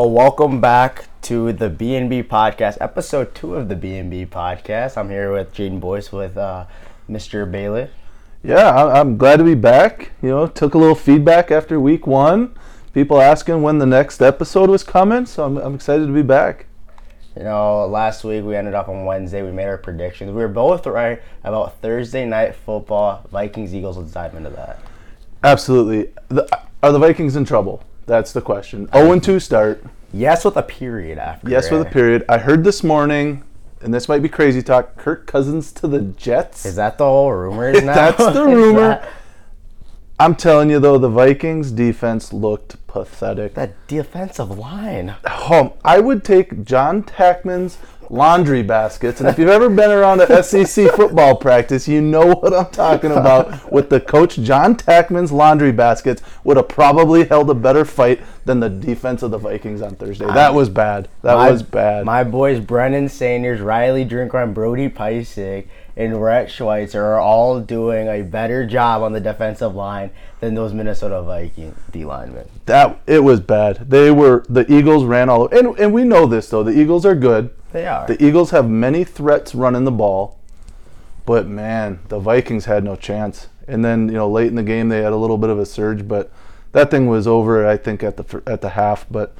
Well, welcome back to the B&B podcast, episode two of the B&B podcast. I'm here with Jayden Boyce with uh, Mr. Bailey. Yeah, I'm glad to be back. You know, took a little feedback after week one. People asking when the next episode was coming, so I'm, I'm excited to be back. You know, last week we ended up on Wednesday. We made our predictions. We were both right about Thursday night football, Vikings Eagles. Let's dive into that. Absolutely. The, are the Vikings in trouble? That's the question. 0 and 2 start. Yes, with a period after. Yes, with a period. I heard this morning, and this might be crazy talk Kirk Cousins to the Jets. Is that the whole rumors now? That's the rumor. that- I'm telling you, though, the Vikings defense looked pathetic. That defensive line. home. I would take John Tackman's laundry baskets, and if you've ever been around a SEC football practice, you know what I'm talking about. With the coach John Tackman's laundry baskets, would have probably held a better fight than the defense of the Vikings on Thursday. That was bad. That My- was bad. My boys Brennan Sanders, Riley Drinkwine, Brody Pisek, and Rhett Schweitzer are all doing a better job on the defensive line than those Minnesota Viking D linemen. that it was bad. They were the Eagles ran all over, and and we know this though. The Eagles are good. They are. The Eagles have many threats running the ball, but man, the Vikings had no chance. And then you know late in the game they had a little bit of a surge, but that thing was over. I think at the at the half. But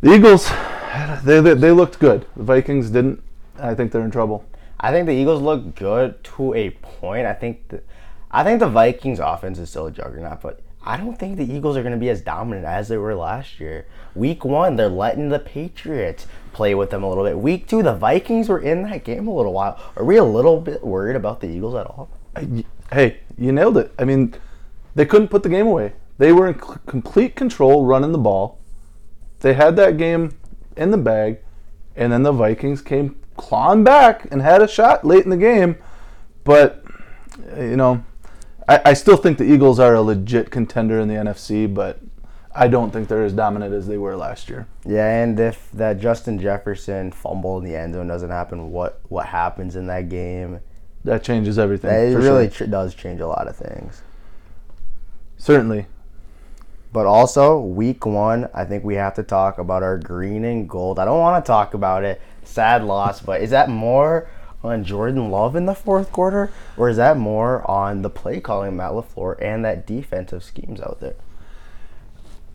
the Eagles, they they, they looked good. The Vikings didn't. I think they're in trouble. I think the Eagles look good to a point. I think the, I think the Vikings offense is still a juggernaut, but I don't think the Eagles are going to be as dominant as they were last year. Week one, they're letting the Patriots play with them a little bit. Week two, the Vikings were in that game a little while. Are we a little bit worried about the Eagles at all? Hey, you nailed it. I mean, they couldn't put the game away. They were in c- complete control running the ball. They had that game in the bag, and then the Vikings came clawing back and had a shot late in the game. But, you know, I, I still think the Eagles are a legit contender in the NFC, but I don't think they're as dominant as they were last year. Yeah, and if that Justin Jefferson fumble in the end zone doesn't happen, what what happens in that game? That changes everything. It really sure. does change a lot of things. Certainly. But also, week one, I think we have to talk about our green and gold. I don't want to talk about it. Sad loss, but is that more on Jordan Love in the fourth quarter, or is that more on the play calling Matt LaFleur and that defensive schemes out there?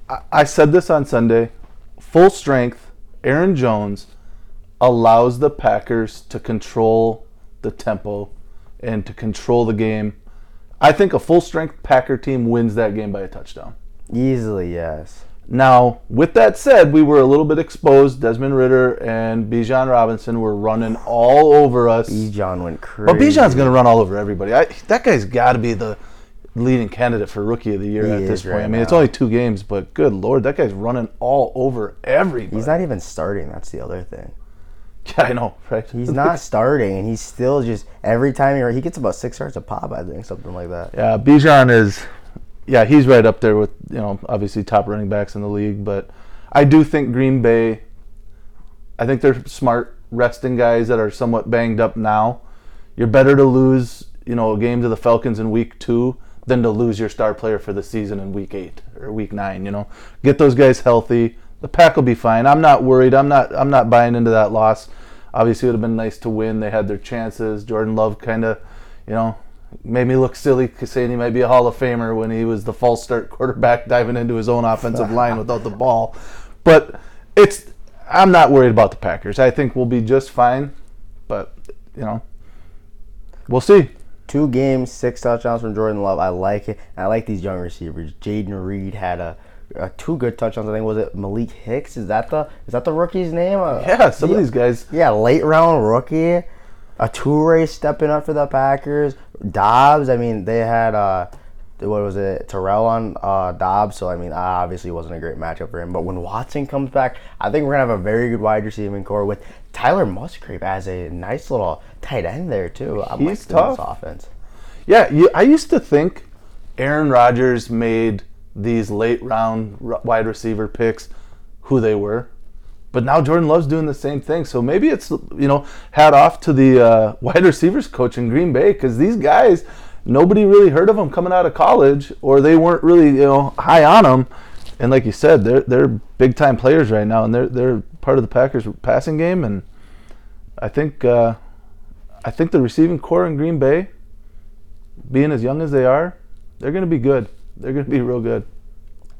I- I said this on Sunday. Full strength, Aaron Jones allows the Packers to control the tempo and to control the game. I think a full strength Packer team wins that game by a touchdown. Easily, yes. Now, with that said, we were a little bit exposed. Desmond Ridder and Bijan Robinson were running all over us. Bijan went crazy. But Bijan's going to run all over everybody. I, that guy's got to be the leading candidate for rookie of the year He at this point. right I mean, it's only two games, but good lord, that guy's running all over everybody. He's not even starting. That's the other thing. Yeah, I know, right? He's not starting, and he's still just every time he he gets about six yards a pop. I think something like that. yeah, Bijan is. Yeah, he's right up there with you know obviously top running backs in the league. But I do think Green Bay. I think they're smart resting guys that are somewhat banged up now. You're better to lose you know a game to the Falcons in week two than to lose your star player for the season in week eight or week nine. You know, get those guys healthy. The pack will be fine. I'm not worried. I'm not. I'm not buying into that loss. Obviously, it would have been nice to win. They had their chances. Jordan Love kind of, you know, made me look silly saying he might be a Hall of Famer when he was the false start quarterback diving into his own offensive line without the ball. But it's. I'm not worried about the Packers. I think we'll be just fine. But you know, we'll see. Two games, six touchdowns from Jordan Love. I like it. I like these young receivers. Jayden Reed had a, a two good touchdowns. I think was it Malik Hicks? Is that the is that the rookie's name? Uh, Yeah, some of these guys. Yeah, late round rookie. A two race stepping up for the Packers. Doubs. I mean, they had uh, what was it? Terrell on uh, Doubs. So I mean, obviously, it wasn't a great matchup for him. But when Watson comes back, I think we're gonna have a very good wide receiving core with Tyler Musgrave as a nice little tight end there too. I'm He's liking this tough. offense. Yeah, you, I used to think Aaron Rodgers made these late round r- wide receiver picks who they were. But now Jordan Love's doing the same thing. So maybe it's, you know, hat off to the uh, wide receivers coach in Green Bay because these guys, nobody really heard of them coming out of college or they weren't really, you know, high on them. and like you said, they're they're big time players right now, and they're they're part of the Packers passing game, and I think uh, I think the receiving core in Green Bay, being as young as they are, they're going to be good. They're going to be real good.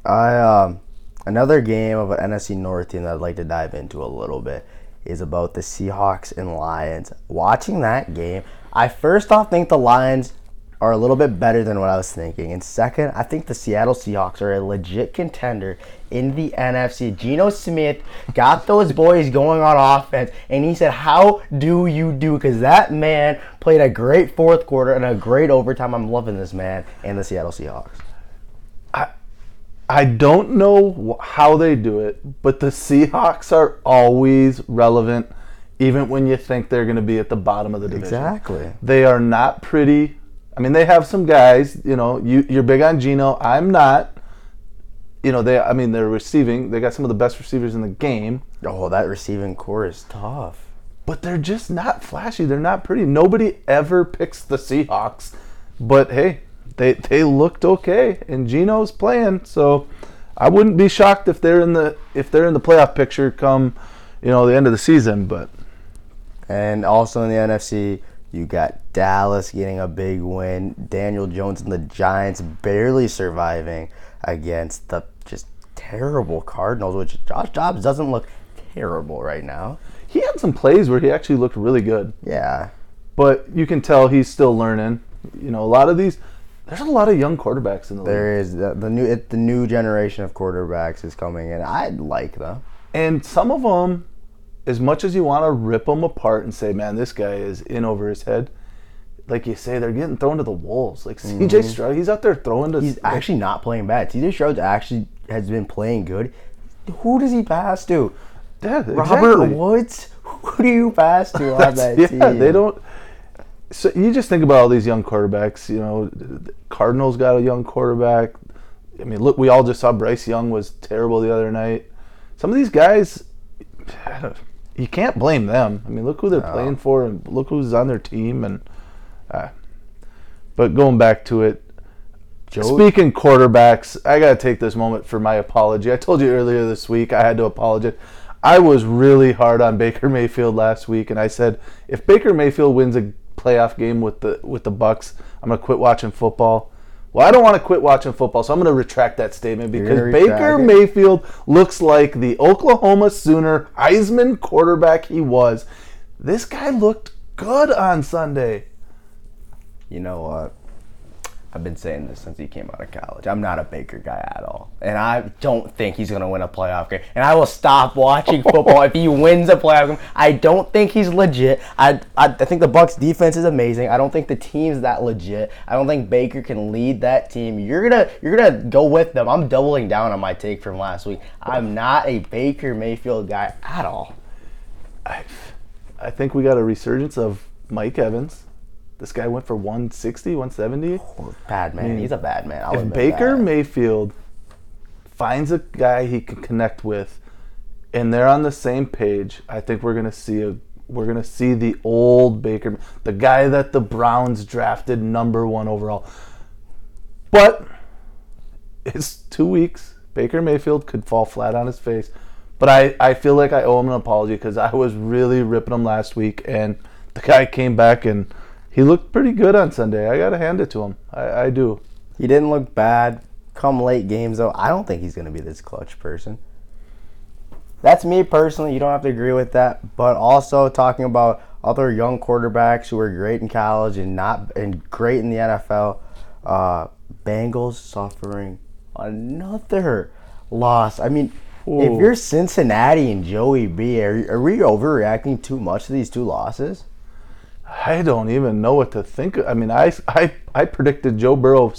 I um, another game of an NFC North team that I'd like to dive into a little bit is about the Seahawks and Lions. Watching that game, I first off think the Lions are a little bit better than what I was thinking. And second, I think the Seattle Seahawks are a legit contender in the NFC. Geno Smith got those boys going on offense, and he said, How do you do? Because that man played a great fourth quarter and a great overtime. I'm loving this man and the Seattle Seahawks. I don't know how they do it, but the Seahawks are always relevant, even when you think they're going to be at the bottom of the division. Exactly. They are not pretty. I mean, they have some guys. You know, you you're big on Geno. I'm not. You know, they. I mean, they're receiving. They got some of the best receivers in the game, Oh, that receiving core is tough. but they're just not flashy. They're not pretty. Nobody ever picks the Seahawks, but hey, they they looked okay, and Geno's playing. So I wouldn't be shocked if they're in the if they're in the playoff picture come, you know, the end of the season. But And also in the NFC, you got Dallas getting a big win. Daniel Jones and the Giants barely surviving against the just terrible Cardinals, which Josh Dobbs doesn't look terrible right now. he had some plays where he actually looked really good. Yeah. but you can tell he's still learning. You know, a lot of these. There's a lot of young quarterbacks in the league, There is the, the new it, the new generation of quarterbacks is coming in. I like them. and some of them, as much as you want to rip them apart and say, "Man, this guy is in over his head," like you say, they're getting thrown to the wolves. Like C.J. Mm-hmm. Stroud, he's out there throwing to. He's actually not playing bad. CJ Stroud actually has been playing good. Who does he pass to? yeah, Robert. Woods? Who do you pass to on that yeah, team? they don't. So you just think about all these young quarterbacks. You know, the Cardinals got a young quarterback. I mean, look, we all just saw Bryce Young was terrible the other night. Some of these guys, you can't blame them. I mean, look who they're playing for, and look who's on their team. And uh, but going back to it, Joe- Speaking quarterbacks, I got to take this moment for my apology. I told you earlier this week I had to apologize. I was really hard on Baker Mayfield last week, and I said if Baker Mayfield wins a playoff game with the with the Bucs, I'm gonna quit watching football. Well, I don't want to quit watching football, so I'm going to retract that statement because Baker? Mayfield looks like the Oklahoma Sooner Heisman quarterback he was. This guy looked good on Sunday. You know what? I've been saying this since he came out of college. I'm not a Baker guy at all. And I don't think he's going to win a playoff game. And I will stop watching football if he wins a playoff game. I don't think he's legit. I, I, I think the Bucs defense is amazing. I don't think the team's that legit. I don't think Baker can lead that team. You're going to you're going to go with them. I'm doubling down on my take from last week. I'm not a Baker Mayfield guy at all. I, I think we got a resurgence of Mike Evans. This guy went for 160, 170. Bad man. He's a bad man. I'll If Baker that. Mayfield finds a guy he can connect with, and they're on the same page, I think we're gonna see a we're gonna see the old Baker, the guy that the Browns drafted number one overall. But it's two weeks. Baker Mayfield could fall flat on his face. But I, I feel like I owe him an apology because I was really ripping him last week, and the guy came back and he looked pretty good on Sunday. I gotta hand it to him. I, I do. He didn't look bad. Come late games though, I don't think he's gonna be this clutch person. That's me personally. You don't have to agree with that, but also talking about other young quarterbacks who are great in college and not and great in the NFL. Uh, Bengals suffering another loss. I mean, if you're Cincinnati and Joey B, are, are we overreacting too much to these two losses? I don't even know what to think. of- I mean, I, I, I predicted Joe Burrow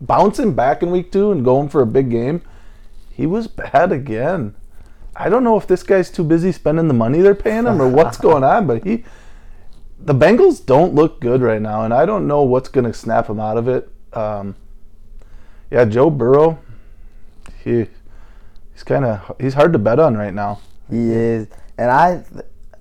bouncing back in week two and going for a big game. He was bad again. I don't know if this guy's too busy spending the money they're paying him or what's going on, but he, the Bengals don't look good right now, and I don't know what's going to snap him out of it. Um, yeah, Joe Burrow, he, he's kind of he's hard to bet on right now. He is, and I,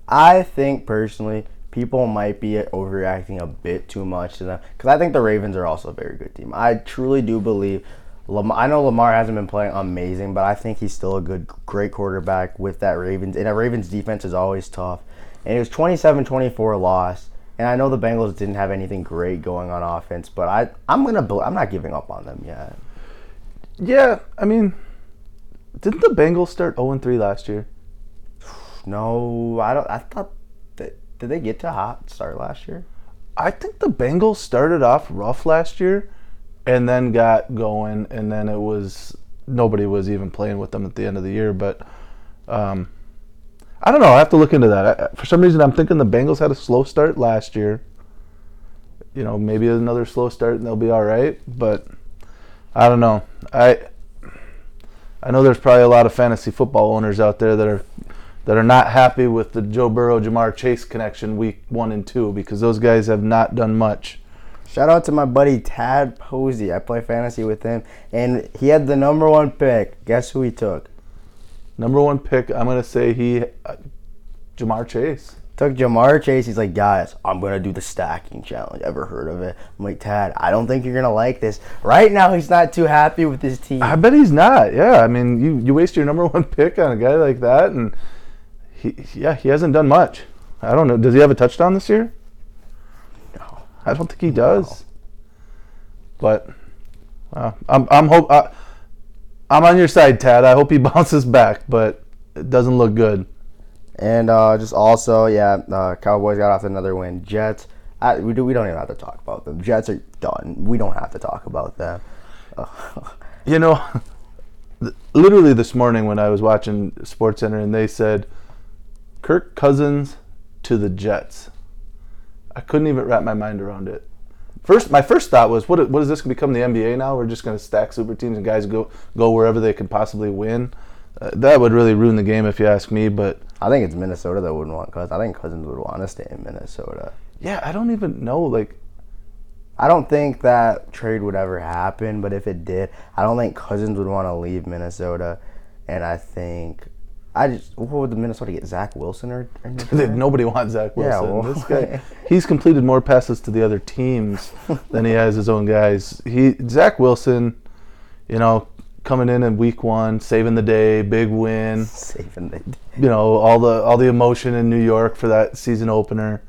I think personally, people might be overreacting a bit too much to them because I think the Ravens are also a very good team. I truly do believe Lamar, I know Lamar hasn't been playing amazing, but I think he's still a good, great quarterback with that Ravens. And that Ravens defense is always tough. And it was 27-24 loss. And I know the Bengals didn't have anything great going on offense, but I I'm gonna I'm not giving up on them yet. Yeah, I mean, didn't the Bengals start 0 3 last year? No, I don't. I thought did they get to a hot start last year? I think the Bengals started off rough last year and then got going, and then it was nobody was even playing with them at the end of the year. But um, I don't know. I have to look into that. I, for some reason, I'm thinking the Bengals had a slow start last year. You know, maybe another slow start and they'll be all right. But I don't know. I I know there's probably a lot of fantasy football owners out there that are that are not happy with the Joe Burrow Ja'Marr Chase connection week one and two because those guys have not done much. Shout out to my buddy Tad Posey. I play fantasy with him, and he had the number one pick. Guess who he took? Number one pick, I'm gonna say he, uh, Ja'Marr Chase. Took Ja'Marr Chase. He's like, guys, I'm gonna do the stacking challenge. Ever heard of it? I'm like, Tad, I don't think you're gonna like this. Right now, he's not too happy with his team. I bet he's not. Yeah, I mean, you you waste your number one pick on a guy like that, and he yeah he hasn't done much. I don't know. Does he have a touchdown this year? No. I don't think he does. But uh, I'm I'm hope uh, I'm on your side, Tad. I hope he bounces back, but it doesn't look good. And uh, just also, yeah, uh, Cowboys got off another win. Jets, I, we do. We don't even have to talk about them. Jets are done. We don't have to talk about them. You know, literally this morning when I was watching SportsCenter and they said Kirk Cousins to the Jets. I couldn't even wrap my mind around it. First, my first thought was, what, what is this going to become the NBA now? We're just going to stack super teams and guys go go wherever they can possibly win. Uh, that would really ruin the game if you ask me. But I think it's Minnesota that wouldn't want Cousins. I think Cousins would want to stay in Minnesota. yeah, I don't even know. Like, I don't think that trade would ever happen, but if it did, I don't think Cousins would want to leave Minnesota. And I think I just what would the Minnesota get? Zach Wilson or, or nobody wants Zach Yeah, Wilson. well- this guy, he's completed more passes to the other teams than he has his own guys. He Zach Wilson, you know, coming in in week one, saving the day, big win. saving the day. You know, all the all the emotion in New York for that season opener.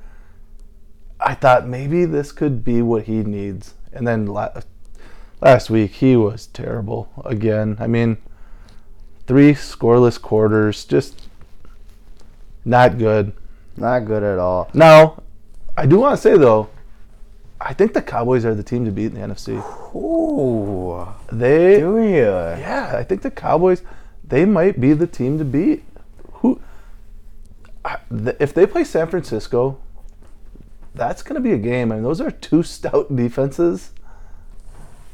I thought maybe this could be what he needs, and then la- last week he was terrible again. I mean, three scoreless quarters, just not good. not good at all. Now, I do want to say though, I think the Cowboys are the team to beat in the NFC. Ooh, They, do you? yeah, I think the Cowboys, they might be the team to beat. Who, if they play San Francisco, that's going to be a game. I mean, those are two stout defenses.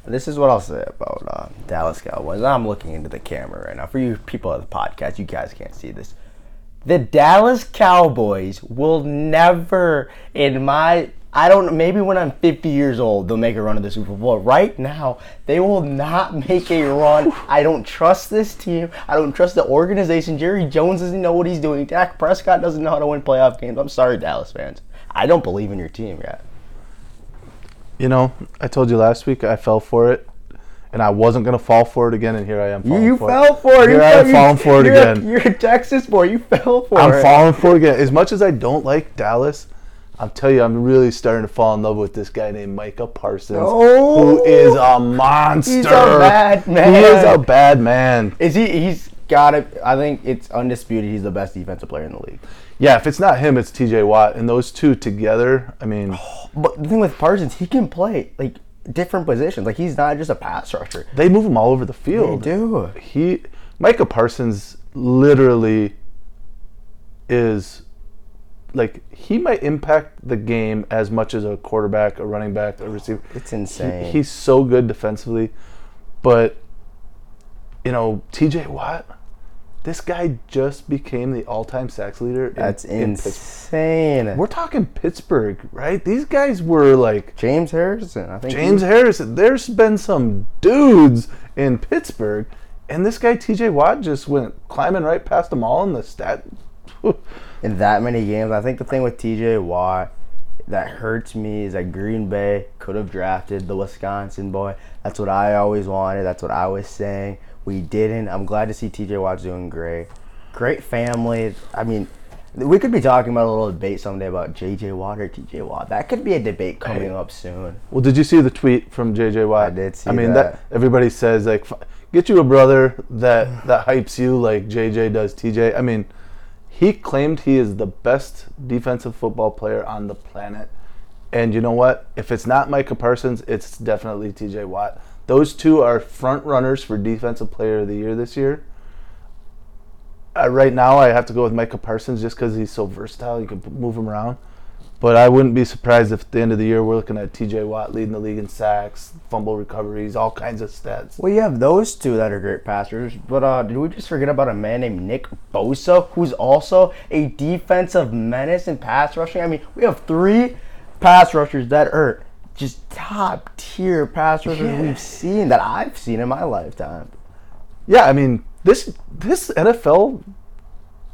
This is what I'll say about uh, Dallas Cowboys. I'm looking into the camera right now. For you people at the podcast, you guys can't see this. The Dallas Cowboys will never, in my, I don't, maybe when I'm 50 years old, they'll make a run of the Super Bowl. Right now, they will not make a run. I don't trust this team. I don't trust the organization. Jerry Jones doesn't know what he's doing. Dak Prescott doesn't know how to win playoff games. I'm sorry, Dallas fans. I don't believe in your team yet. You know, I told you last week I fell for it, and I wasn't going to fall for it again, and here I am. You, falling you for fell for it. Here You I am falling for it you're a- again. you're a Texas boy. You fell for it. I'm falling for it again. As much as I don't like Dallas, I'll tell you, I'm really starting to fall in love with this guy named Micah Parsons, Oh. who is a monster. He's a bad man. He is a bad man. Is he? He's got it. I think it's undisputed. He's the best defensive player in the league. Yeah, if it's not him, it's T.J. Watt, and those two together. I mean, But the thing with Parsons, he can play like different positions. Like he's not just a pass rusher. they move him all over the field. They do. He, Micah Parsons, literally is like he might impact the game as much as a quarterback, a running back, a receiver. It's He- insane. he's so good defensively, but you know, T.J. Watt, this guy just became the all-time sacks leader. in- That's in Pittsburgh. insane. We're talking Pittsburgh, right? These guys were like James Harrison. I think James he- Harrison. There's been some dudes in Pittsburgh, and this guy T.J. Watt just went climbing right past them all in the stat. in that many games. I think the thing with TJ Watt that hurts me is that Green Bay could have drafted the Wisconsin boy. That's what I always wanted. That's what I was saying. We didn't. I'm glad to see TJ Watt's doing great. Great family. I mean, we could be talking about a little debate someday about JJ Watt or TJ Watt. That could be a debate coming up soon. Well, did you see the tweet from JJ Watt? I did see I mean, that. that everybody says like, "F- get you a brother that that hypes you like JJ does TJ. I mean, he claimed he is the best defensive football player on the planet. And you know what? If it's not Micah Parsons, it's definitely TJ Watt. Those two are front runners for defensive player of the year this year. Uh, right now, I have to go with Micah Parsons just because he's so versatile. You can move him around. But I wouldn't be surprised if at the end of the year we're looking at TJ Watt leading the league in sacks, fumble recoveries, all kinds of stats. Well, you have those two that are great passers, but uh, did we just forget about a man named Nick Bosa, who's also a defensive menace in pass rushing? I mean, we have three pass rushers that are just top tier pass rushers Yeah. we've seen that I've seen in my lifetime. Yeah, I mean this this NFL,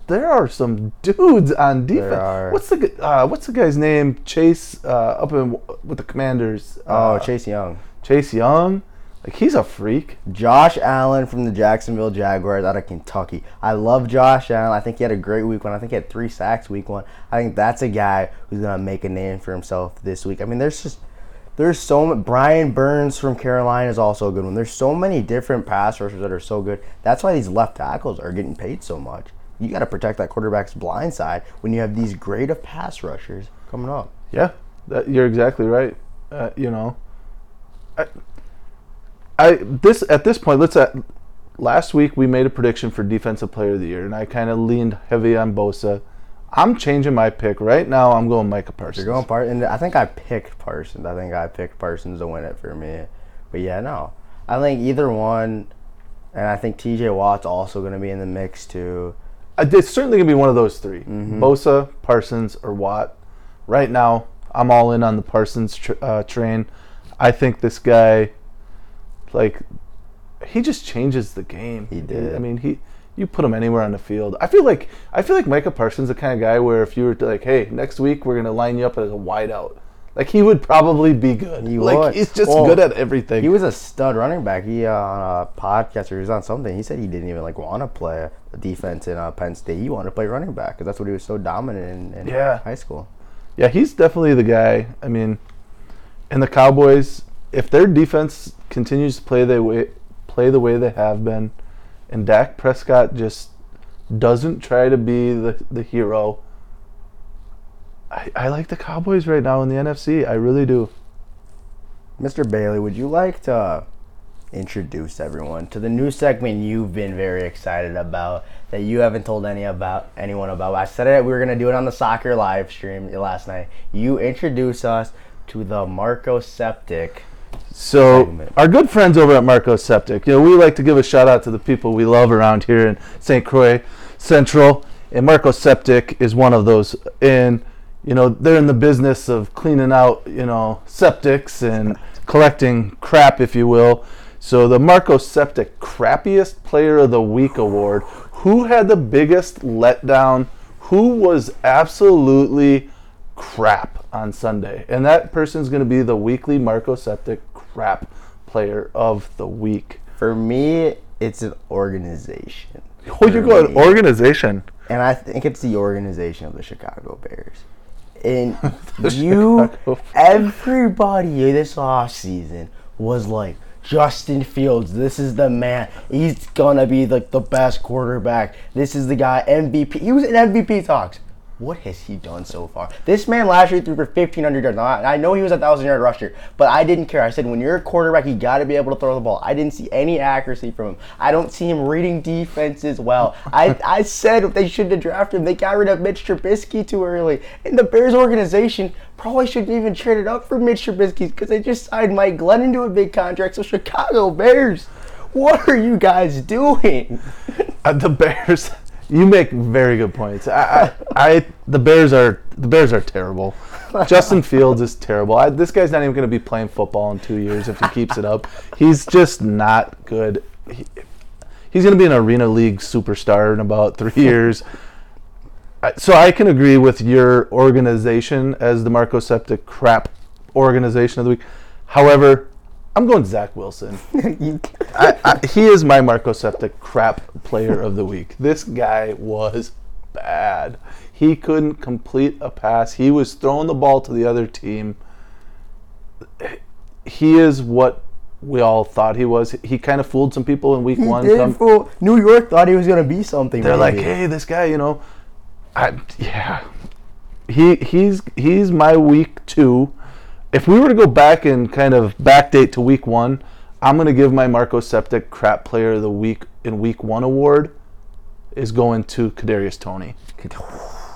there are some dudes on defense. What's the uh, what's the guy's name? Chase uh, up in with the Commanders. Oh, uh, Chase Young. Chase Young, like he's a freak. Josh Allen from the Jacksonville Jaguars out of Kentucky. I love Josh Allen. I think he had a great week one. I think he had three sacks week one. I think that's a guy who's gonna make a name for himself this week. I mean, there's just there's so. Brian Burns from Carolina is also a good one. There's so many different pass rushers that are so good. That's why these left tackles are getting paid so much. You got to protect that quarterback's blind side when you have these great of pass rushers coming up. Yeah, that, you're exactly right. Uh, you know, I, I this at this point, let's at last week we made a prediction for defensive player of the year, and I kind of leaned heavy on Bosa. I'm changing my pick right now. I'm going Micah Parsons. You're going Parsons. And I think I picked Parsons. I think I picked Parsons to win it for me. But yeah, no. I think either one, and I think TJ Watt's also going to be in the mix too. Uh, It's certainly gonna be one of those 3 Mm-hmm. Bosa, Parsons, or Watt. Right now, I'm all in on the Parsons tr- uh, train. I think this guy, like, he just changes the game. He did. I mean, he. You put him anywhere on the field. I feel like I feel like Micah Parsons is the kind of guy where if you were to like, hey, next week we're gonna line you up as a wideout, like he would probably be good. He like would. he's just Well, good at everything. He was a stud running back. He uh, on a podcast or he was on something. He said he didn't even like want to play defense in uh, Penn State. He wanted to play running back because that's what he was so dominant in, in Yeah. high school. Yeah, he's definitely the guy. I mean, and the Cowboys, if their defense continues to play the way play the way they have been, and Dak Prescott just doesn't try to be the, the hero, I, I like the Cowboys right now in the NFC. I really do. Mr. Bailey, would you like to introduce everyone to the new segment you've been very excited about that you haven't told any about anyone about? I said it we were gonna do it on the soccer live stream last night. You introduce us to the Marco Septic. So our good friends over at Marco Septic, you know, we like to give a shout out to the people we love around here in St. Croix Central, and Marco Septic is one of those. And you know, they're in the business of cleaning out, you know, septics and collecting crap, if you will. So the Marco Septic Crappiest Player of the Week award. Who had the biggest letdown? Who was absolutely crap on Sunday. And that person's going to be the weekly Marco Septic crap player of the week. For me, it's an organization. Oh, you're going organization. And I think it's the organization of the Chicago Bears. And you, Chicago everybody this offseason was like, Justin Fields, this is the man. He's gonna be like the best quarterback. This is the guy, MVP. He was in MVP talks. What has he done so far? This man last year threw for 1,500 yards. Now, I know he was a 1,000 yard rusher, but I didn't care. I said, when you're a quarterback, you got to be able to throw the ball. I didn't see any accuracy from him. I don't see him reading defenses well. I, I said they shouldn't have drafted him. They got rid of Mitch Trubisky too early. And the Bears organization probably shouldn't even trade it up for Mitch Trubisky because they just signed Mike Glennon to a big contract. So, Chicago Bears, what are you guys doing? Uh, the Bears. You make very good points. I, I, I, the Bears are the Bears are terrible. Justin Fields is terrible. I, this guy's not even going to be playing football in two years if he keeps it up. He's just not good. He, he's going to be an arena league superstar in about three years. So I can agree with your organization as the Marco Septic crap organization of the week. However, I'm going Zach Wilson. I, I, he is my Marco Septic crap player of the week. This guy was bad. He couldn't complete a pass. He was throwing the ball to the other team. He is what we all thought he was. He kind of fooled some people in week he one. did fool. New York thought he was gonna be something. they're like, hey, this guy, you know, I yeah, he he's he's my week two. If we were to go back and kind of backdate to week one, I'm gonna give my Marco Septic crap player of the week in week one award is going to Kadarius Toney.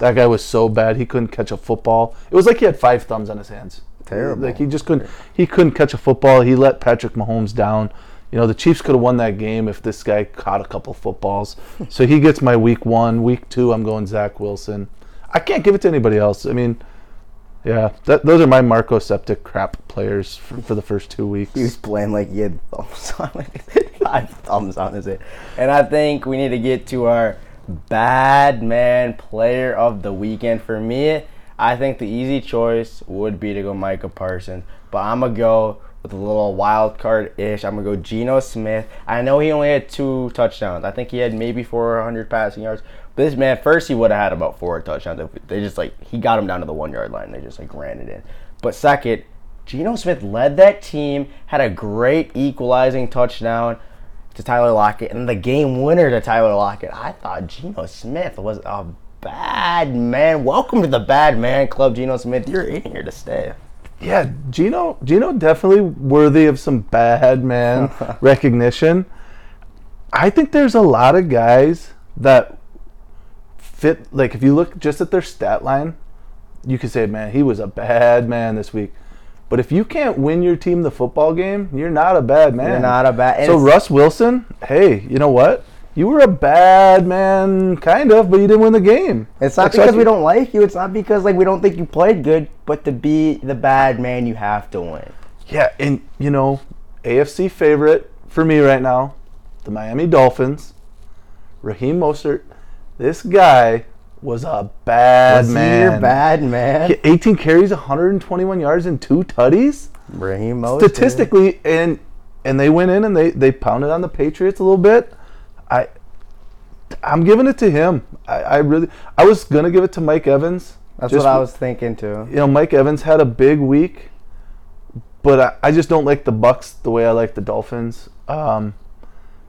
That guy was so bad he couldn't catch a football. It was like he had five thumbs on his hands. Terrible. Like he just couldn't he couldn't catch a football. He let Patrick Mahomes down. You know, the Chiefs could have won that game if this guy caught a couple footballs. so he gets my week one. Week two, I'm going Zach Wilson. I can't give it to anybody else. I mean, yeah, that, those are my Marco Septic crap players for, for the first two weeks. He was playing like he had thumbs on like five thumbs on his head. And I think we need to get to our bad man player of the weekend. For me, I think the easy choice would be to go Micah Parsons. But I'm gonna go with a little wild card ish. I'm gonna go Geno Smith. I know he only had two touchdowns. I think he had maybe 400 passing yards. But this man, first he would have had about four touchdowns. They just like he got him down to the one yard line. They just like ran it in. But second, Geno Smith led that team, had a great equalizing touchdown to Tyler Lockett, and the game winner to Tyler Lockett. I thought Geno Smith was a bad man. Welcome to the bad man club, Geno Smith. You're in here to stay. Yeah, Geno Geno definitely worthy of some bad man recognition. I think there's a lot of guys that fit like if you look just at their stat line, you could say, man, he was a bad man this week. But if you can't win your team the football game, you're not a bad man. You're not a bad- So Russ Wilson, hey, you know what? You were a bad man, kind of, but you didn't win the game. It's not because we don't like you. It's not because like we don't think you played good. But to be the bad man, you have to win. Yeah, and you know, AFC favorite for me right now, the Miami Dolphins, Raheem Mostert. This guy was a bad Was he man. your bad man? 18 carries, 121 yards, and two tutties. Raheem. Statistically, and and they went in and they they pounded on the Patriots a little bit. I I'm giving it to him. I, I really I was gonna give it to Mike Evans. That's Just what I was thinking too. you know, Mike Evans had a big week, but I, I just don't like the Bucs the way I like the Dolphins. Um,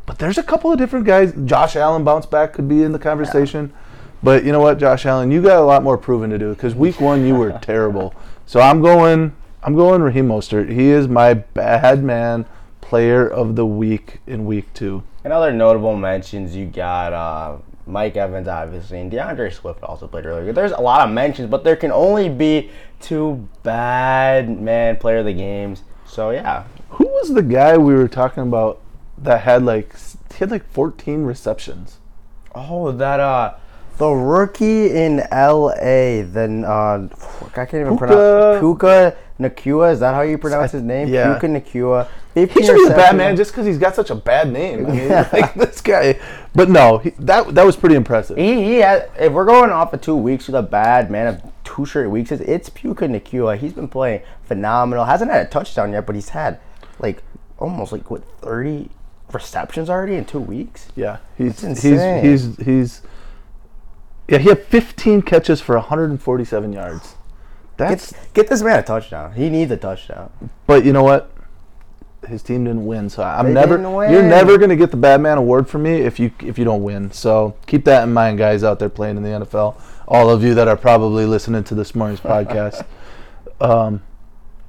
but there's a couple of different guys. Josh Allen bounce back could be in the conversation, but you know what, Josh Allen, you got a lot more proving to do because week one you were terrible. So I'm going, I'm going Raheem Mostert. He is my bad man player of the week in week two. And other notable mentions, you got uh, Mike Evans, obviously, and DeAndre Swift also played really good. There's a lot of mentions, but there can only be two bad man player of the games. So yeah, Who was the guy we were talking about that had like he had like 14 receptions? Oh, that uh, the rookie in L.A. Then uh, I can't even pronounce Puka Nacua. Is that how you pronounce his name? yeah. Puka Nacua. He should be the bad man just because he's got such a bad name. I mean, like this guy. But no, he, that that was pretty impressive. He, he has, if we're going off of two weeks with a bad man of two straight weeks, it's, it's Puka Nacua. He's been playing phenomenal. Hasn't had a touchdown yet, but he's had like almost like what thirty receptions already in two weeks. Yeah, he's he's insane. he's he's. Yeah, he had 15 catches for 147 yards. That's Get, get this man a touchdown. He needs a touchdown. but you know what? His team didn't win, so I'm They never. You're never gonna get the bad man award from me if you if you don't win. So keep that in mind, guys out there playing in the NFL. All of you that are probably listening to this morning's podcast. Um,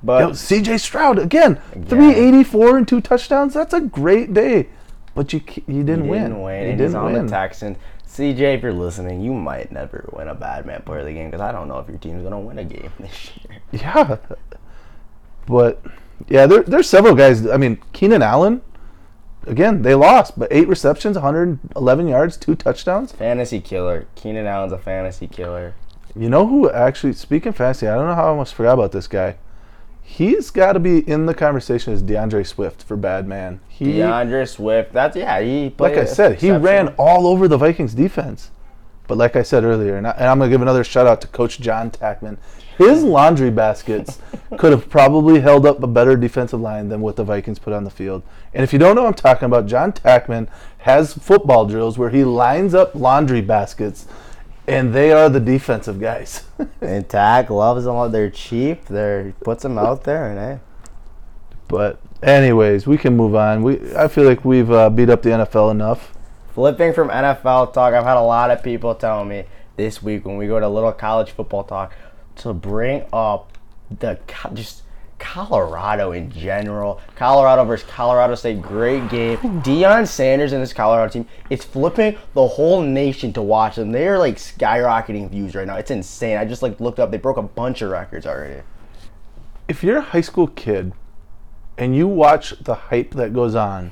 But CJ Stroud again, 384 and two touchdowns. That's a great day, but you you didn't, win. He win. didn't win. You and didn't he's on the Texans. CJ, if you're listening, you might never win a bad man player of the game because I don't know if your team's gonna win a game this year. Yeah, but yeah, there, there's several guys. I mean, Keenan Allen. Again, they lost, but eight receptions, 111 yards, two touchdowns. Fantasy killer. Keenan Allen's a fantasy killer. You know who actually? Speaking fantasy, I don't know how I almost forgot about this guy. He's got to be in the conversation as DeAndre Swift for bad man. He, DeAndre Swift. That's yeah. He like I said, he ran all over the Vikings defense. But like I said earlier, and, I, and I'm going to give another shout out to Coach John Tackman. His laundry baskets could have probably held up a better defensive line than what the Vikings put on the field. And if you don't know what I'm talking about, John Tackman has football drills where he lines up laundry baskets, and they are the defensive guys. And Tack loves them. They're cheap. They're he puts them out there, and hey, but anyways, we can move on. We I feel like we've uh, beat up the NFL enough. flipping from NFL talk, I've had a lot of people telling me this week when we go to little college football talk to bring up the just Colorado in general. Colorado versus Colorado State, great game. Deion Sanders and this Colorado team, it's flipping the whole nation to watch them. They're like skyrocketing views right now. It's insane. I just like looked up. They broke a bunch of records already. if you're a high school kid and you watch the hype that goes on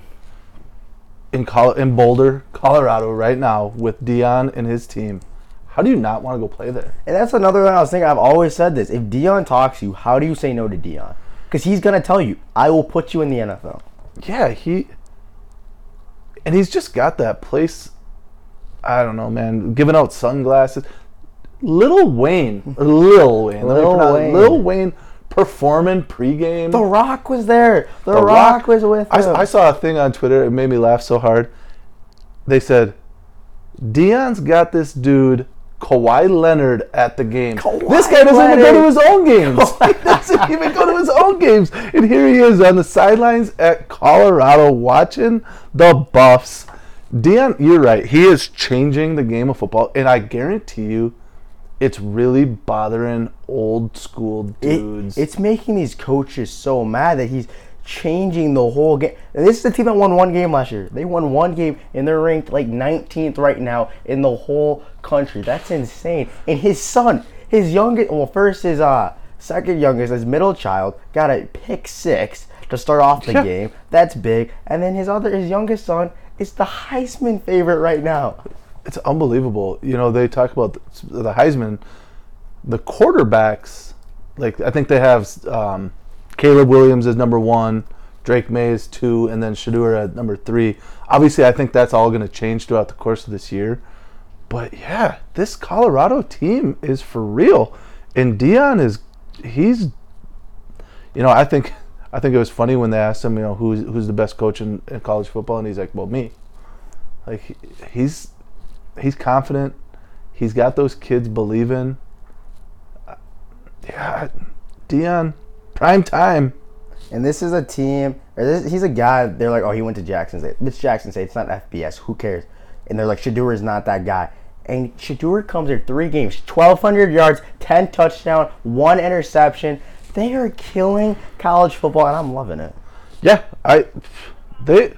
in Col- in Boulder, Colorado right now with Deion and his team, how do you not want to go play there? And that's another one I was thinking. I've always said this. If Deion talks to you, how do you say no to Deion? Because he's gonna tell you, "I will put you in the NFL." Yeah, he and he's just got that place. I don't know, man. Giving out sunglasses. Lil Wayne, Lil Wayne, Lil Wayne. Lil Wayne performing pregame. The Rock was there. The, The Rock, was with I, him. I saw a thing on Twitter. It made me laugh so hard. They said, Deion's got this dude, Kawhi Leonard, at the game. Kawhi this guy doesn't even go to his own games. he doesn't even go to his own games. And here he is on the sidelines at Colorado watching the Buffs. Deion, you're right. He is changing the game of football. And I guarantee you, it's really bothering old school It- dudes. it's making these coaches so mad that he's changing the whole game. This is the team that won one game last year. They won one game and they're ranked like 19th right now in the whole country. That's insane. And his son, his youngest, well, first his uh second youngest, his middle child, got a pick six to start off the game. That's big. And then his other, his youngest son is the Heisman favorite right now. it's unbelievable. You know, they talk about the, the Heisman, the quarterbacks. Like I think they have um, Caleb Williams is number one, Drake Maye is two, and then Shedeur at number three. Obviously, I think that's all going to change throughout the course of this year. But yeah, this Colorado team is for real, and Deion is he's. You know, I think I think it was funny when they asked him, you know, who's who's the best coach in, in college football, and he's like, well, me. Like he- he's he's confident. He's got those kids believing. Yeah, Deion, prime time. And this is a team, or this, he's a guy, they're like, oh, he went to Jackson State. It's Jackson State, it's not FBS, who cares? And they're like, Shedeur is not that guy. And Shedeur comes here three games, 1,200 yards, 10 touchdown, one interception. They are killing college football, and I'm loving it. Yeah, I they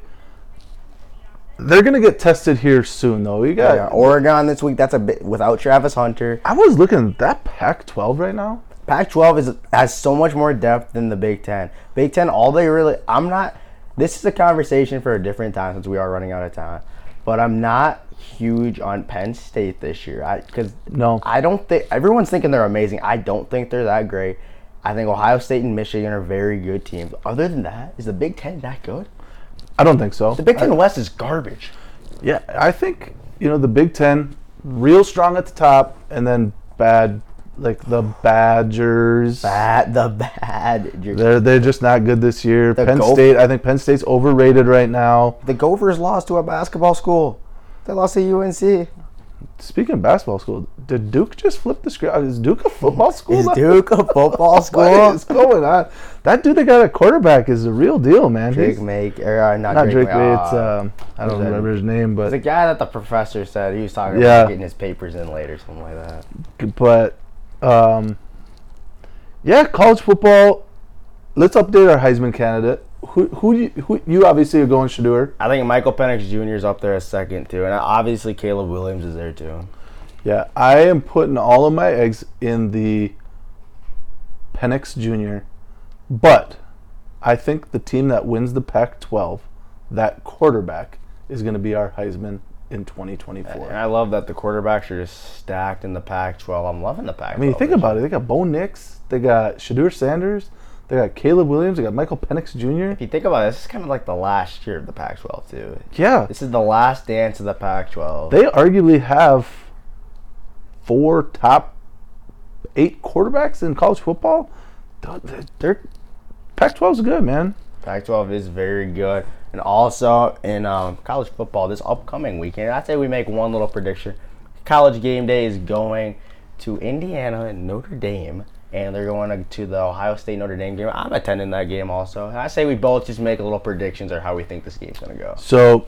they're gonna get tested here soon though. You got Yeah, Oregon this week, that's a bit without Travis Hunter. I was looking at that Pac-12 right now. Pac-12 is has so much more depth than the Big Ten. Big Ten, all they really, I'm not. This is a conversation for a different time since we are running out of time. But I'm not huge on Penn State this year. because No. I don't think everyone's thinking they're amazing. I don't think they're that great. I think Ohio State and Michigan are very good teams. Other than that, is the Big Ten that good? I don't think so. The Big Ten West is garbage. Yeah, I think you know the Big Ten, real strong at the top, and then bad, like the Badgers. Bad, the bad. They're they're just not good this year. The Penn Gophers- State, I think Penn State's overrated right now. The Gophers lost to a basketball school. They lost to UNC. Speaking of basketball school, did Duke just flip the script? Is Duke a football school? Is now? Duke a football school? What is going on? That dude they got a quarterback is the real deal, man. Drake He's- Make, or uh, not, not Drake, Drake Maye. Uh, It's um, I don't that? remember his name, but the guy that the professor said he was talking Yeah. about getting his papers in late or something like that. but um, yeah, college football. Let's update our Heisman candidate. Who who you, who you obviously are going Shedeur. I think Michael Penix Jr. is up there as second too, and obviously Caleb Williams is there too. Yeah, I am putting all of my eggs in the Penix Jr. But I think the team that wins the Pac-12, that quarterback, is going to be our Heisman in 2024. And I love that the quarterbacks are just stacked in the Pac-12. I'm loving the Pac-12. I mean, you think about it. They got Bo Nix, they got Shedeur Sanders, they got Caleb Williams, they got Michael Penix Jr. If you think about it, this is kind of like the last year of the Pac-12 too. Yeah, This is the last dance of the Pac-12. they arguably have four top eight quarterbacks in college football. They're, they're Pac-12 is good, man. Pac-12 is very good, and also in um, college football this upcoming weekend, I'd say we make one little prediction. College game day is going to Indiana and Notre Dame, and they're going to the Ohio State Notre Dame game. I'm attending that game also. I say we both just make a little predictions or how we think this game's going to go. So,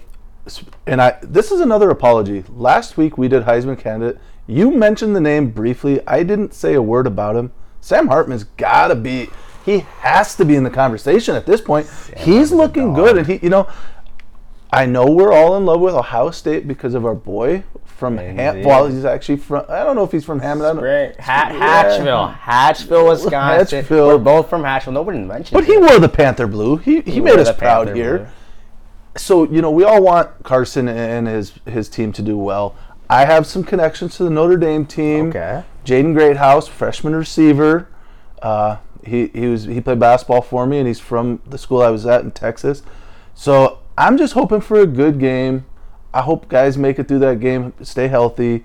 and I this is another apology. Last week we did Heisman candidate. You mentioned the name briefly. I didn't say a word about him. Sam Hartman's got to be. He has to be in the conversation at this point. He's looking good, and he, you know, I know we're all in love with Ohio State because of our boy from Ham. Well, he's actually from. I don't know if he's from Hammond. Great. Ha-. Hatchville. Hatchville, Wisconsin. Hatchville. We're both from Hatchville. Nobody mentioned it. But he wore the Panther blue. He he, made us proud Panther here. blue. so you know we all want Carson and his his team to do well. I have some connections to the Notre Dame team. Okay. Jaden Greathouse, freshman receiver. Uh, he he was he played basketball for me, and he's from the school I was at in Texas. So I'm just hoping for a good game. I hope guys make it through that game, stay healthy.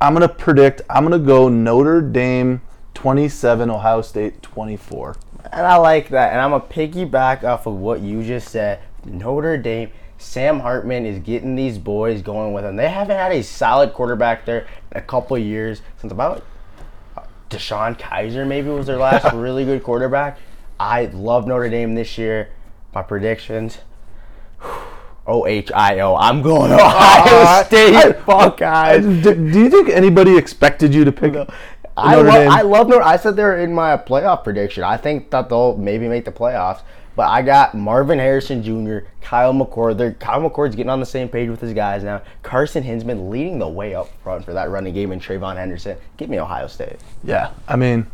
I'm gonna predict. I'm gonna go Notre Dame 27, Ohio State 24. And I like that. And I'm to piggyback off of what you just said. Notre Dame, Sam Hartman is getting these boys going with him. They haven't had a solid quarterback there in a couple years since about DeShone Kizer, maybe was their last really good quarterback. I love Notre Dame this year. My predictions. O H I O. I'm going Ohio State. I- Buckeyes. do, do you think anybody expected you to pick I, Notre lo-? I love Notre. I said they're in my playoff prediction. I think that they'll maybe make the playoffs. But I got Marvin Harrison Jr., Kyle McCord. They're, Kyle McCord's getting on the same page with his guys now. Carson Hinzman leading the way up front for that running game, and TreVeyon Henderson. Give me Ohio State. Yeah, I mean,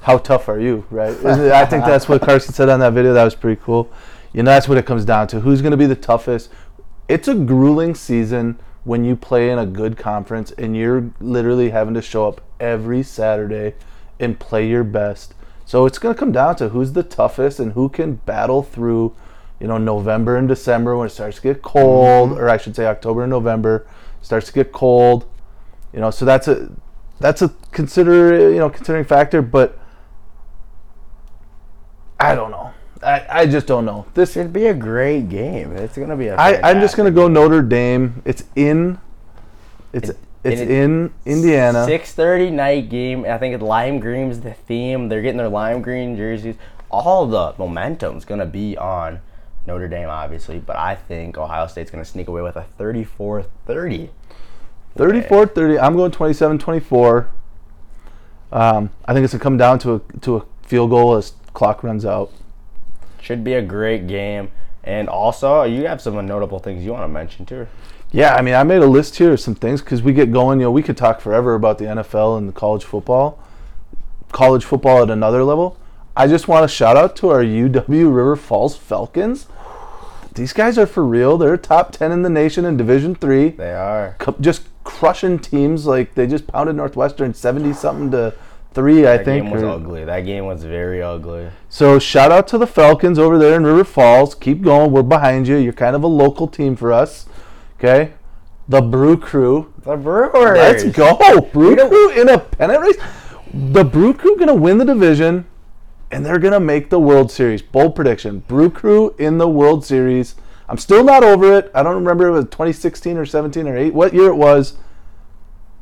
how tough are you, right? I think that's what Carson said on that video. That was pretty cool. You know, that's what it comes down to. Who's going to be the toughest? It's a grueling season when you play in a good conference and you're literally having to show up every Saturday and play your best. So it's going to come down to who's the toughest and who can battle through, you know, November and December when it starts to get cold, mm-hmm. or I should say October and November starts to get cold. You know, so that's a that's a consider you know considering factor, but I don't know. I, I just don't know. This It'd be a great game. It's gonna be a. I, I'm just gonna go Notre Dame. It's in it's it's it- in Indiana. Six thirty night game. I think it's lime green's the theme. They're getting their lime green jerseys. All the momentum's gonna be on Notre Dame, obviously, but I think Ohio State's gonna sneak away with a 34-30. 34-30. I'm going 27-24. Um, I think it's gonna come down to a to a field goal as clock runs out. Should be a great game. And also, you have some notable things you want to mention too. Yeah, I mean, I made a list here of some things because we get going. You know, we could talk forever about the NFL and the college football, college football at another level. I just want to shout out to our UW River Falls Falcons. These guys are for real. They're top ten in the nation in Division Three. They are. just crushing teams like they just pounded Northwestern seventy something to three, I That think. That game was or- ugly. That game was very ugly. so shout out to the Falcons over there in River Falls. Keep going. We're behind you. You're kind of a local team for us. Okay. The Brew Crew. The Brewers. Let's go. Brew Crew in a pennant race. The Brew Crew gonna win the division, and they're gonna make the World Series. Bold prediction. Brew Crew in the World Series. I'm still not over it. I don't remember if it was 2016 or 17 or 8. What year it was?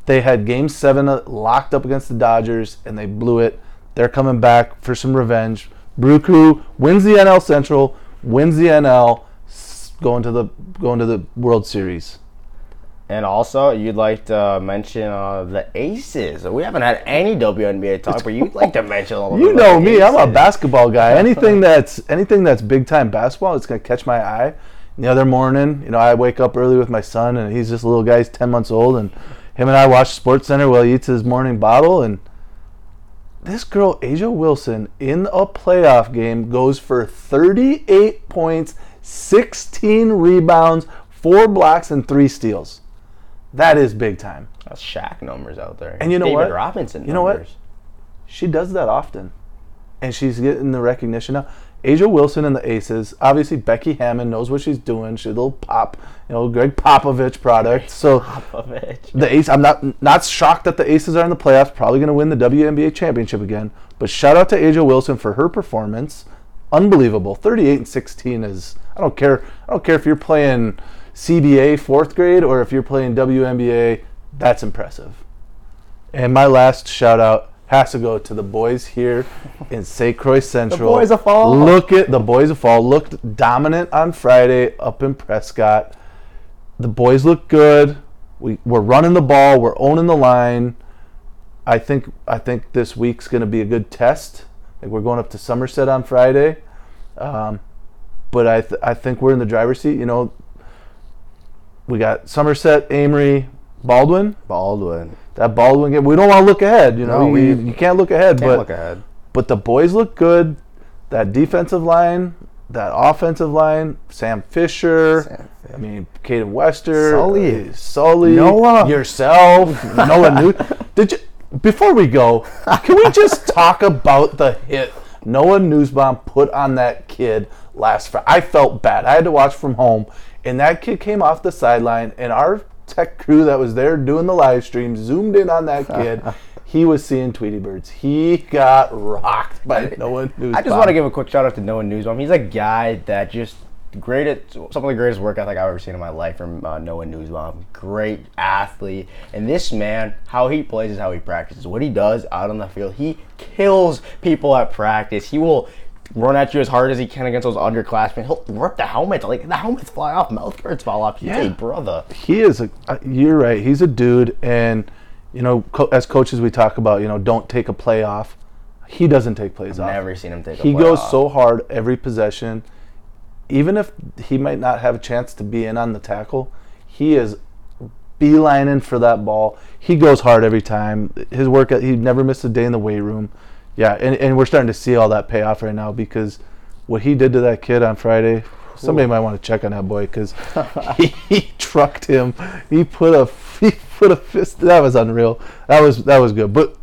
They had Game Seven uh, locked up against the Dodgers, and they blew it. They're coming back for some revenge. Brew Crew wins the NL Central, wins the NL, going to the going to the World Series. And also, you'd like to mention uh, the Aces. We haven't had any WNBA talk, but you'd like to mention a little You know me, I'm a basketball guy. Anything that's anything that's big time basketball, it's gonna catch my eye. And the other morning, you know, I wake up early with my son, and he's just a little guy. He's ten months old, and him and I watch SportsCenter while he eats his morning bottle. And this girl, A'ja Wilson, in a playoff game, goes for 38 points, 16 rebounds, four blocks, and three steals. That is big time. That's Shaq numbers out there. And you know David what? Robinson You know what? numbers. She does that often, and she's getting the recognition now. A'ja Wilson and the Aces. Obviously, Becky Hammon knows what she's doing. She's a little pop, you know, Gregg Popovich product. So Popovich. the Ace, I'm not not shocked that the Aces are in the playoffs. Probably going to win the WNBA championship again. But shout out to A'ja Wilson for her performance. Unbelievable. 38 and 16 is. I don't care. I don't care if you're playing CBA fourth grade or if you're playing WNBA. That's impressive. And my last shout out has to go to the boys here in St. Croix Central. The boys of fall. Look at the boys of fall. Looked dominant on Friday up in Prescott. The boys look good. We, we're running the ball. We're owning the line. I think I think this week's going to be a good test. Like we're going up to Somerset on Friday, um, but I th- I think we're in the driver's seat. You know, we got Somerset, Amery, Baldwin. Baldwin. That Baldwin game. We don't want to look ahead. You know, No, we- you, you can't look ahead. Can't but look ahead. but the boys look good. That defensive line, that offensive line, Sam Fisher. Sam I mean, Caden Wester, Sully. Sully, Noah. yourself, Noah. Did you? Before we go, can we just talk about the hit Noah Newsbaum put on that kid last? I felt bad. I had to watch from home, and that kid came off the sideline, and our tech crew that was there doing the live stream zoomed in on that kid. he was seeing Tweety Birds. He got rocked by Noah Newsbaum. I just want to give a quick shout out to Noah Newsbaum. He's a guy that just great at some of the greatest work ethic I've ever seen in my life from uh, Noah Newsbaum. Great athlete, and this man, how he plays is how he practices. What he does out on the field, he kills people at practice. He will run at you as hard as he can against those underclassmen. He'll rip the helmets like the helmets fly off, mouth guards fall off. Yeah. Hey, brother. he is a uh, you're right he's a dude and you know co- as coaches we talk about you know don't take a play off he doesn't take plays off Never seen him take. He goes off. so hard every possession even if he might not have a chance to be in on the tackle he is beelining for that ball he goes hard every time his work he never missed a day in the weight room yeah and, and we're starting to see all that pay off right now because what he did to that kid on friday somebody might want to check on that boy because he, he trucked him he put a he put a fist that was unreal that was that was good but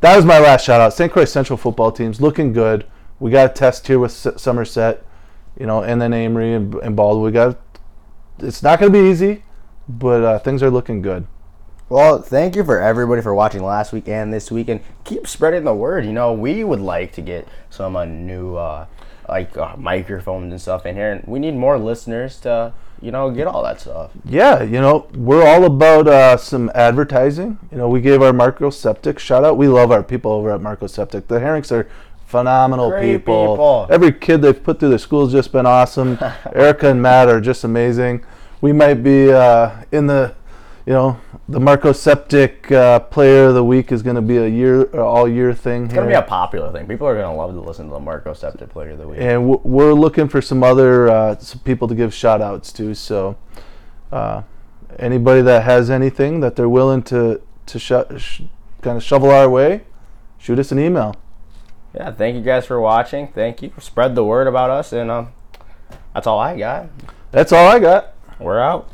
that was my last shout out. St. Croix Central football team's looking good. We got a test here with S- Somerset, you know, and then Amery and, and Baldwin. We got. It's not going to be easy, but uh, things are looking good. Well, thank you for everybody for watching last week and this week, and keep spreading the word. You know, we would like to get some uh, new uh, like uh, microphones and stuff in here, and we need more listeners to you know get all that stuff. Yeah, you know, we're all about uh, some advertising. You know, we gave our Marco Septic shout out. We love our people over at Marco Septic. The Herrings are phenomenal people. people. Every kid they've put through the school has just been awesome. Erica and Matt are just amazing. We might be uh, in the, you know, the Marco Septic uh, Player of the Week is going to be a year, uh, all year thing It's gonna be a popular thing. People are gonna love to listen to the Marco Septic Player of the Week. and w- we're looking for some other uh, some people to give shout outs to. So, uh, anybody that has anything that they're willing to to sh- sh- kind of shovel our way, shoot us an email. Yeah, thank you guys for watching. Thank you. Spread the word about us, and um, that's all I got. That's all I got. We're out.